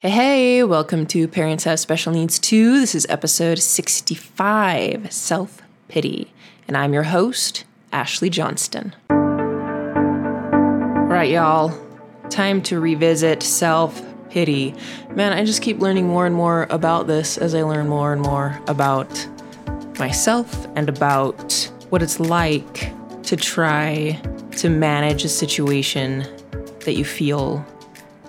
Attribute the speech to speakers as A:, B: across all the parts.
A: Hey, hey, welcome to Parents Have Special Needs Too. This is episode 65 Self Pity. And I'm your host, Ashley Johnston. All right, y'all, time to revisit self pity. Man, I just keep learning more and more about this as I learn more and more about myself and about what it's like to try to manage a situation that you feel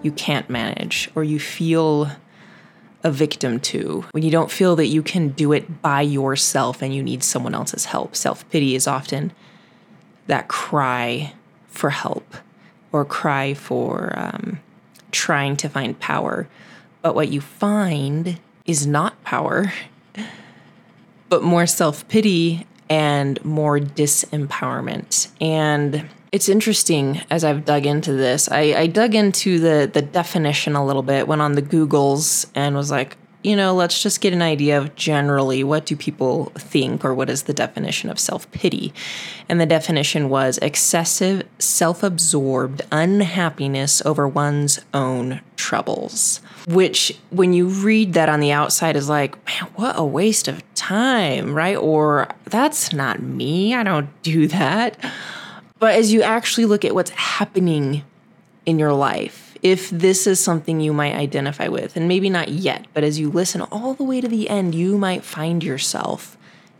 A: you can't manage or you feel a victim to, when you don't feel that you can do it by yourself and you need someone else's help. Self pity is often that cry for help or cry for um, trying to find power. But what you find is not power, but more self pity and more disempowerment. And it's interesting as I've dug into this. I, I dug into the the definition a little bit, went on the Googles and was like, you know, let's just get an idea of generally what do people think or what is the definition of self-pity. And the definition was excessive self-absorbed unhappiness over one's own troubles. Which when you read that on the outside is like, man, what a waste of time, right? Or that's not me. I don't do that. But as you actually look at what's happening in your life, if this is something you might identify with, and maybe not yet, but as you listen all the way to the end, you might find yourself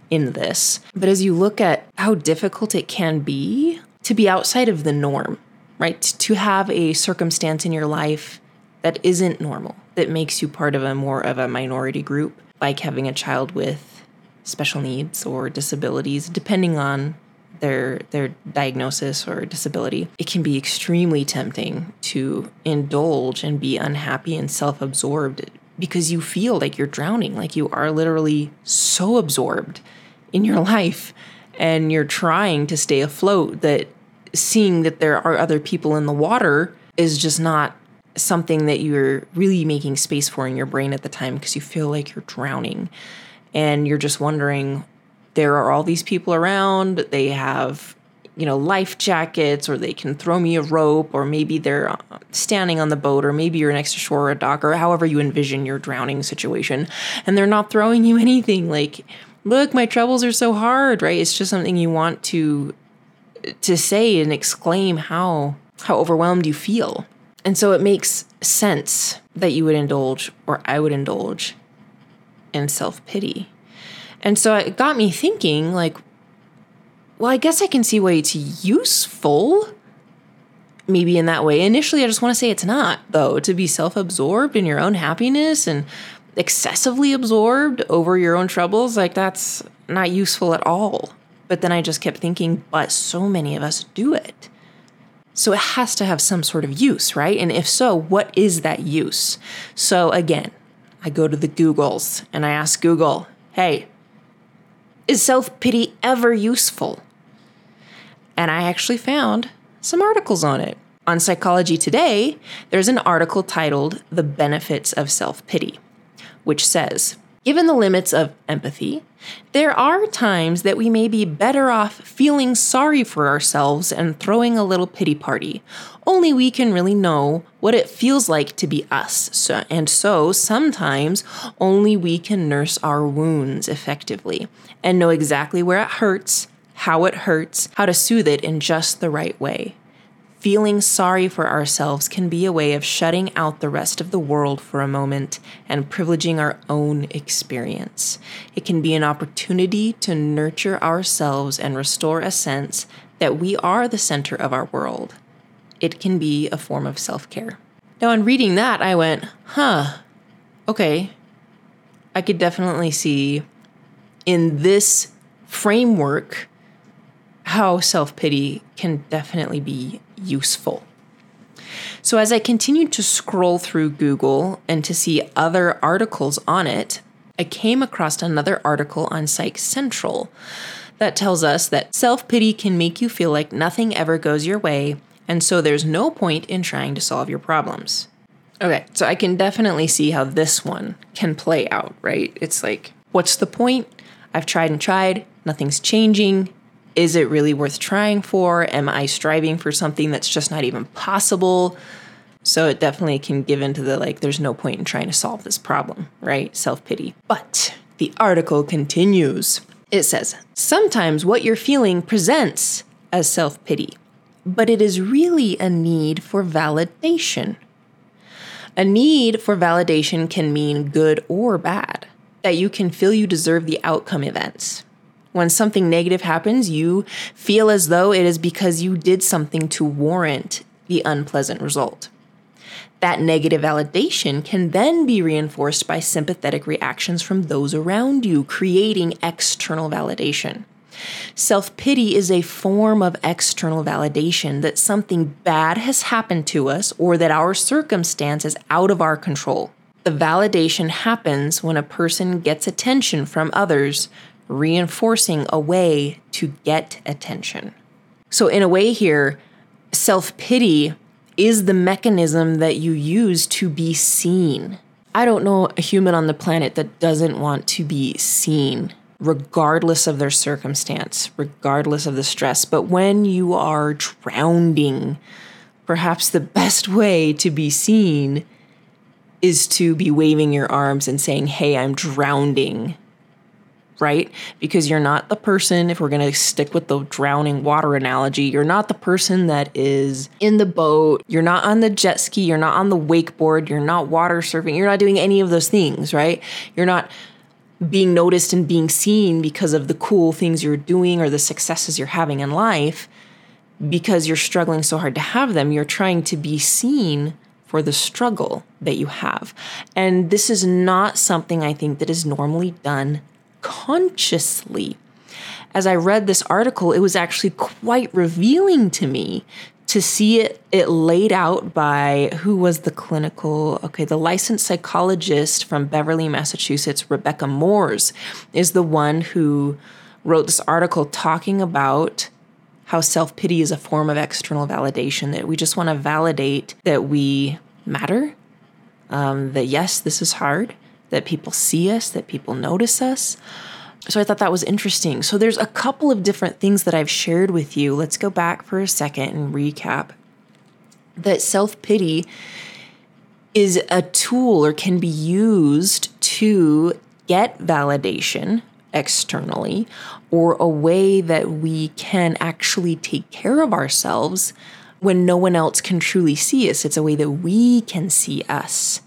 A: in this. But as you look at how difficult it can be to be outside of the norm, right? To have a circumstance in your life that isn't normal, that makes you part of a more of a minority group, like having a child with special needs or disabilities, depending on their their diagnosis or disability, it can be extremely tempting to indulge and be unhappy and self-absorbed because you feel like you're drowning, like you are literally so absorbed in your life and you're trying to stay afloat that seeing that there are other people in the water is just not something that you're really making space for in your brain at the time because you feel like you're drowning. And you're just wondering there are all these people around. They have, you know, life jackets, or they can throw me a rope, or maybe they're uh, standing on the boat, or maybe you're next to shore or a dock, or however you envision your drowning situation, and they're not throwing you anything. Like, look, my troubles are so hard, right? It's just something you want to to say and exclaim how how overwhelmed you feel. And so it makes sense that you would indulge or I would indulge in self-pity and so it got me thinking, like, well, I guess I can see why it's useful. Maybe in that way. Initially, I just want to say it's not, though, to be self absorbed in your own happiness and excessively absorbed over your own troubles. Like, that's not useful at all. But then I just kept thinking, but so many of us do it. So it has to have some sort of use, right? And if so, what is that use? So again, I go to the Googles and I ask Google, hey, is self pity ever useful? And I actually found some articles on it. On Psychology Today, there's an article titled The Benefits of Self Pity, which says Given the limits of empathy, there are times that we may be better off feeling sorry for ourselves and throwing a little pity party. Only we can really know what it feels like to be us. So, and so sometimes only we can nurse our wounds effectively and know exactly where it hurts, how it hurts, how to soothe it in just the right way. Feeling sorry for ourselves can be a way of shutting out the rest of the world for a moment and privileging our own experience. It can be an opportunity to nurture ourselves and restore a sense that we are the center of our world. It can be a form of self care. Now, in reading that, I went, huh, okay. I could definitely see in this framework how self pity can definitely be useful. So, as I continued to scroll through Google and to see other articles on it, I came across another article on Psych Central that tells us that self pity can make you feel like nothing ever goes your way, and so there's no point in trying to solve your problems. Okay, so I can definitely see how this one can play out, right? It's like, what's the point? I've tried and tried, nothing's changing. Is it really worth trying for? Am I striving for something that's just not even possible? So it definitely can give into the like, there's no point in trying to solve this problem, right? Self pity. But the article continues. It says, sometimes what you're feeling presents as self pity, but it is really a need for validation. A need for validation can mean good or bad, that you can feel you deserve the outcome events. When something negative happens, you feel as though it is because you did something to warrant the unpleasant result. That negative validation can then be reinforced by sympathetic reactions from those around you, creating external validation. Self pity is a form of external validation that something bad has happened to us or that our circumstance is out of our control. The validation happens when a person gets attention from others, reinforcing a way to get attention. So, in a way, here, self pity is the mechanism that you use to be seen. I don't know a human on the planet that doesn't want to be seen, regardless of their circumstance, regardless of the stress. But when you are drowning, perhaps the best way to be seen is to be waving your arms and saying, Hey, I'm drowning right? Because you're not the person, if we're going to stick with the drowning water analogy, you're not the person that is in the boat, you're not on the jet ski, you're not on the wakeboard, you're not water surfing, you're not doing any of those things, right? You're not being noticed and being seen because of the cool things you're doing or the successes you're having in life because you're struggling so hard to have them. You're trying to be seen for the struggle that you have. And this is not something I think that is normally done consciously. As I read this article, it was actually quite revealing to me to see it, it laid out by who was the clinical, okay, the licensed psychologist from Beverly, Massachusetts, Rebecca Moores, is the one who wrote this article talking about how self pity is a form of external validation, that we just want to validate that we matter, um, that yes, this is hard, that people see us, that people notice us. So I thought that was interesting. So there's a couple of different things that I've shared with you. Let's go back for a second and recap. That self pity is a tool or can be used to get validation externally or a way that we can actually take care of ourselves when no one else can truly see us. It's a way that we can see us.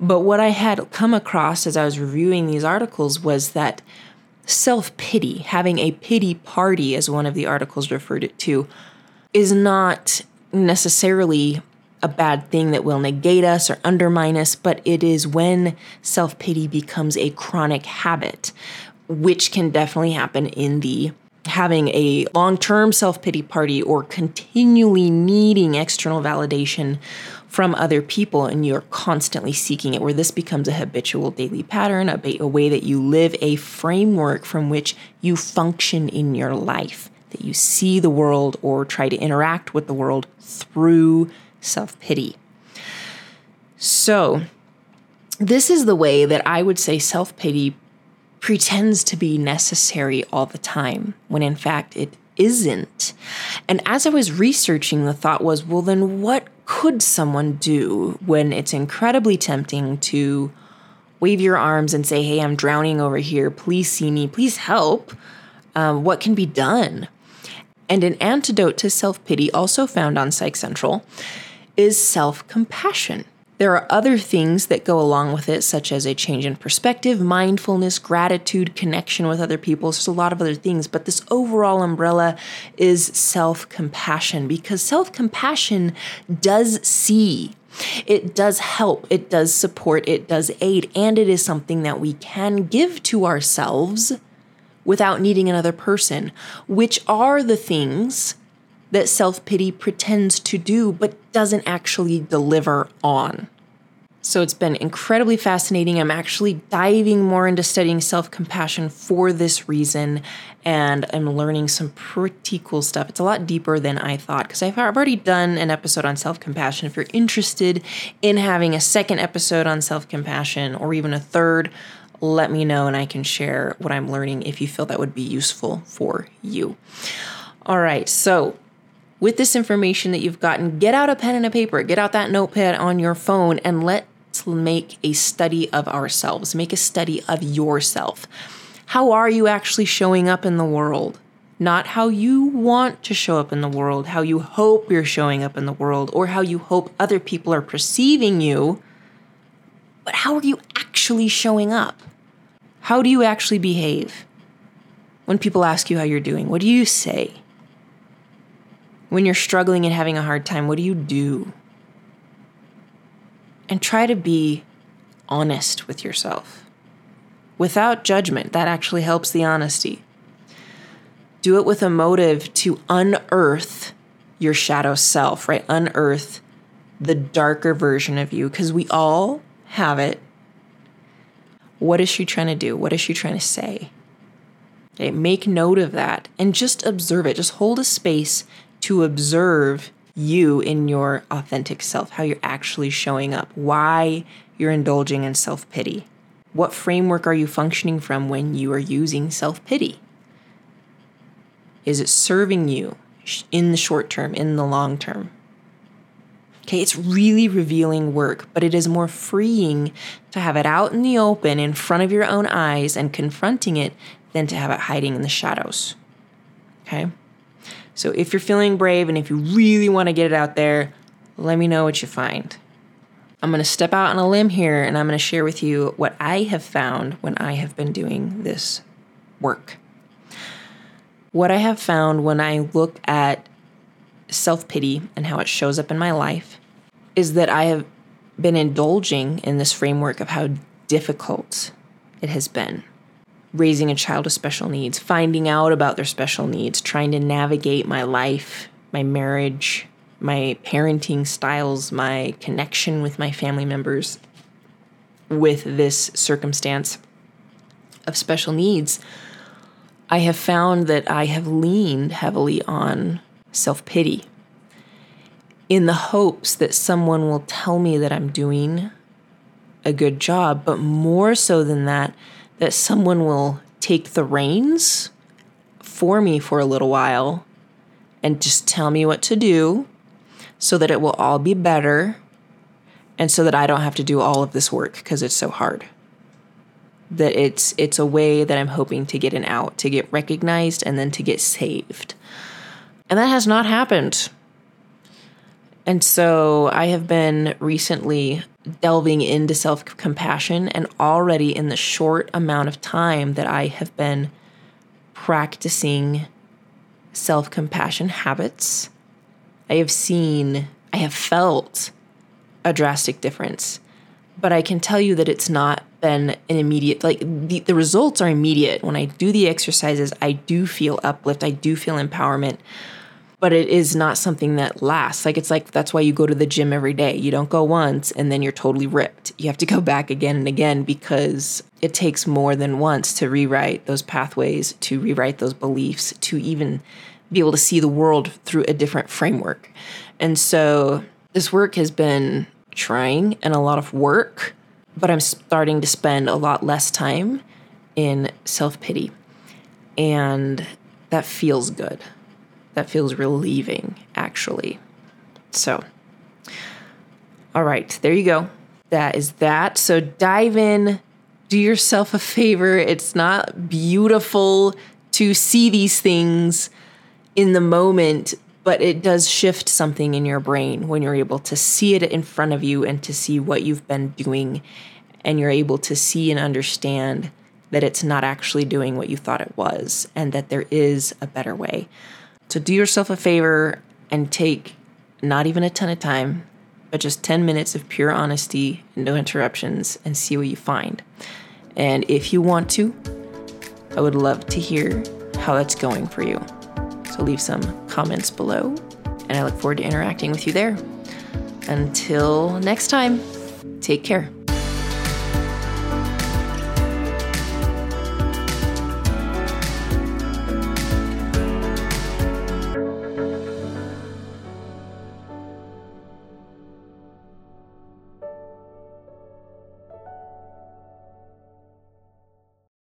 A: But what I had come across as I was reviewing these articles was that self pity, having a pity party, as one of the articles referred it to, is not necessarily a bad thing that will negate us or undermine us, but it is when self pity becomes a chronic habit, which can definitely happen in the having a long term self pity party or continually needing external validation from other people and you're constantly seeking it, where this becomes a habitual daily pattern, a, a way that you live a framework from which you function in your life, that you see the world or try to interact with the world through self pity. So, this is the way that I would say self pity pretends to be necessary all the time, when in fact it isn't. And as I was researching, the thought was, well, then what could someone do when it's incredibly tempting to wave your arms and say, hey, I'm drowning over here. Please see me. Please help. Um, what can be done? And an antidote to self pity, also found on Psych Central, is self compassion. There are other things that go along with it, such as a change in perspective, mindfulness, gratitude, connection with other people. There's a lot of other things, but this overall umbrella is self compassion because self compassion does see. It does help, it does support, it does aid, and it is something that we can give to ourselves without needing another person, which are the things that self pity pretends to do but doesn't actually deliver on. So it's been incredibly fascinating. I'm actually diving more into studying self compassion for this reason, and I'm learning some pretty cool stuff. It's a lot deeper than I thought because I've already done an episode on self compassion. If you're interested in having a second episode on self compassion or even a third, let me know and I can share what I'm learning if you feel that would be useful for you. All right, so with this information that you've gotten, get out a pen and a paper, get out that notepad on your phone, and let's make a study of ourselves. Make a study of yourself. How are you actually showing up in the world? Not how you want to show up in the world, how you hope you're showing up in the world, or how you hope other people are perceiving you, but how are you actually showing up? How do you actually behave? When people ask you how you're doing, what do you say? When you're struggling and having a hard time, what do you do? And try to be honest with yourself without judgment. That actually helps the honesty. Do it with a motive to unearth your shadow self, right? Unearth the darker version of you because we all have it. What is she trying to do? What is she trying to say? Okay, make note of that and just observe it. Just hold a space to observe you in your authentic self, how you're actually showing up, why you're indulging in self pity. What framework are you functioning from when you are using self pity? Is it serving you in the short term, in the long term? Okay, it's really revealing work, but it is more freeing to have it out in the open in front of your own eyes and confronting it than to have it hiding in the shadows. Okay? So if you're feeling brave and if you really want to get it out there, let me know what you find. I'm going to step out on a limb here and I'm going to share with you what I have found when I have been doing this work. What I have found when I look at self pity and how it shows up in my life is that I have been indulging in this framework of how difficult it has been raising a child with special needs, finding out about their special needs, trying to navigate my life, my marriage, my parenting styles, my connection with my family members with this circumstance of special needs, I have found that I have leaned heavily on self pity in the hopes that someone will tell me that I'm doing a good job, but more so than that, that someone will take the reins for me for a little while and just tell me what to do so that it will all be better and so that I don't have to do all of this work because it's so hard. That it's it's a way that I'm hoping to get an out, to get recognized and then to get saved. And that has not happened. And so I have been recently delving into self compassion, and already in the short amount of time that I have been practicing self compassion habits, I have seen, I have felt a drastic difference. But I can tell you that it's not been an immediate, like the, the results are immediate. When I do the exercises, I do feel uplift, I do feel empowerment but it is not something that lasts. Like it's like that's why you go to the gym every day. You don't go once and then you're totally ripped. You have to go back again and again because it takes more than once to rewrite those pathways, to rewrite those beliefs, to even be able to see the world through a different framework. And so this work has been trying and a lot of work, but I'm starting to spend a lot less time in self pity. And that feels good that feels relieving, actually. So, all right, there you go. That is that. So dive in, do yourself a favor. It's not beautiful to see these things in the moment, but it does shift something in your brain when you're able to see it in front of you and to see what you've been doing. And you're able to see and understand that it's not actually doing what you thought it was and that there is a better way. So do yourself a favor and take not even a ton of time, but just 10 minutes of pure honesty, no interruptions, and see what you find. And if you want to, I would love to hear how that's going for you. So leave some comments below, and I look forward to interacting with you there. Until next time, take care.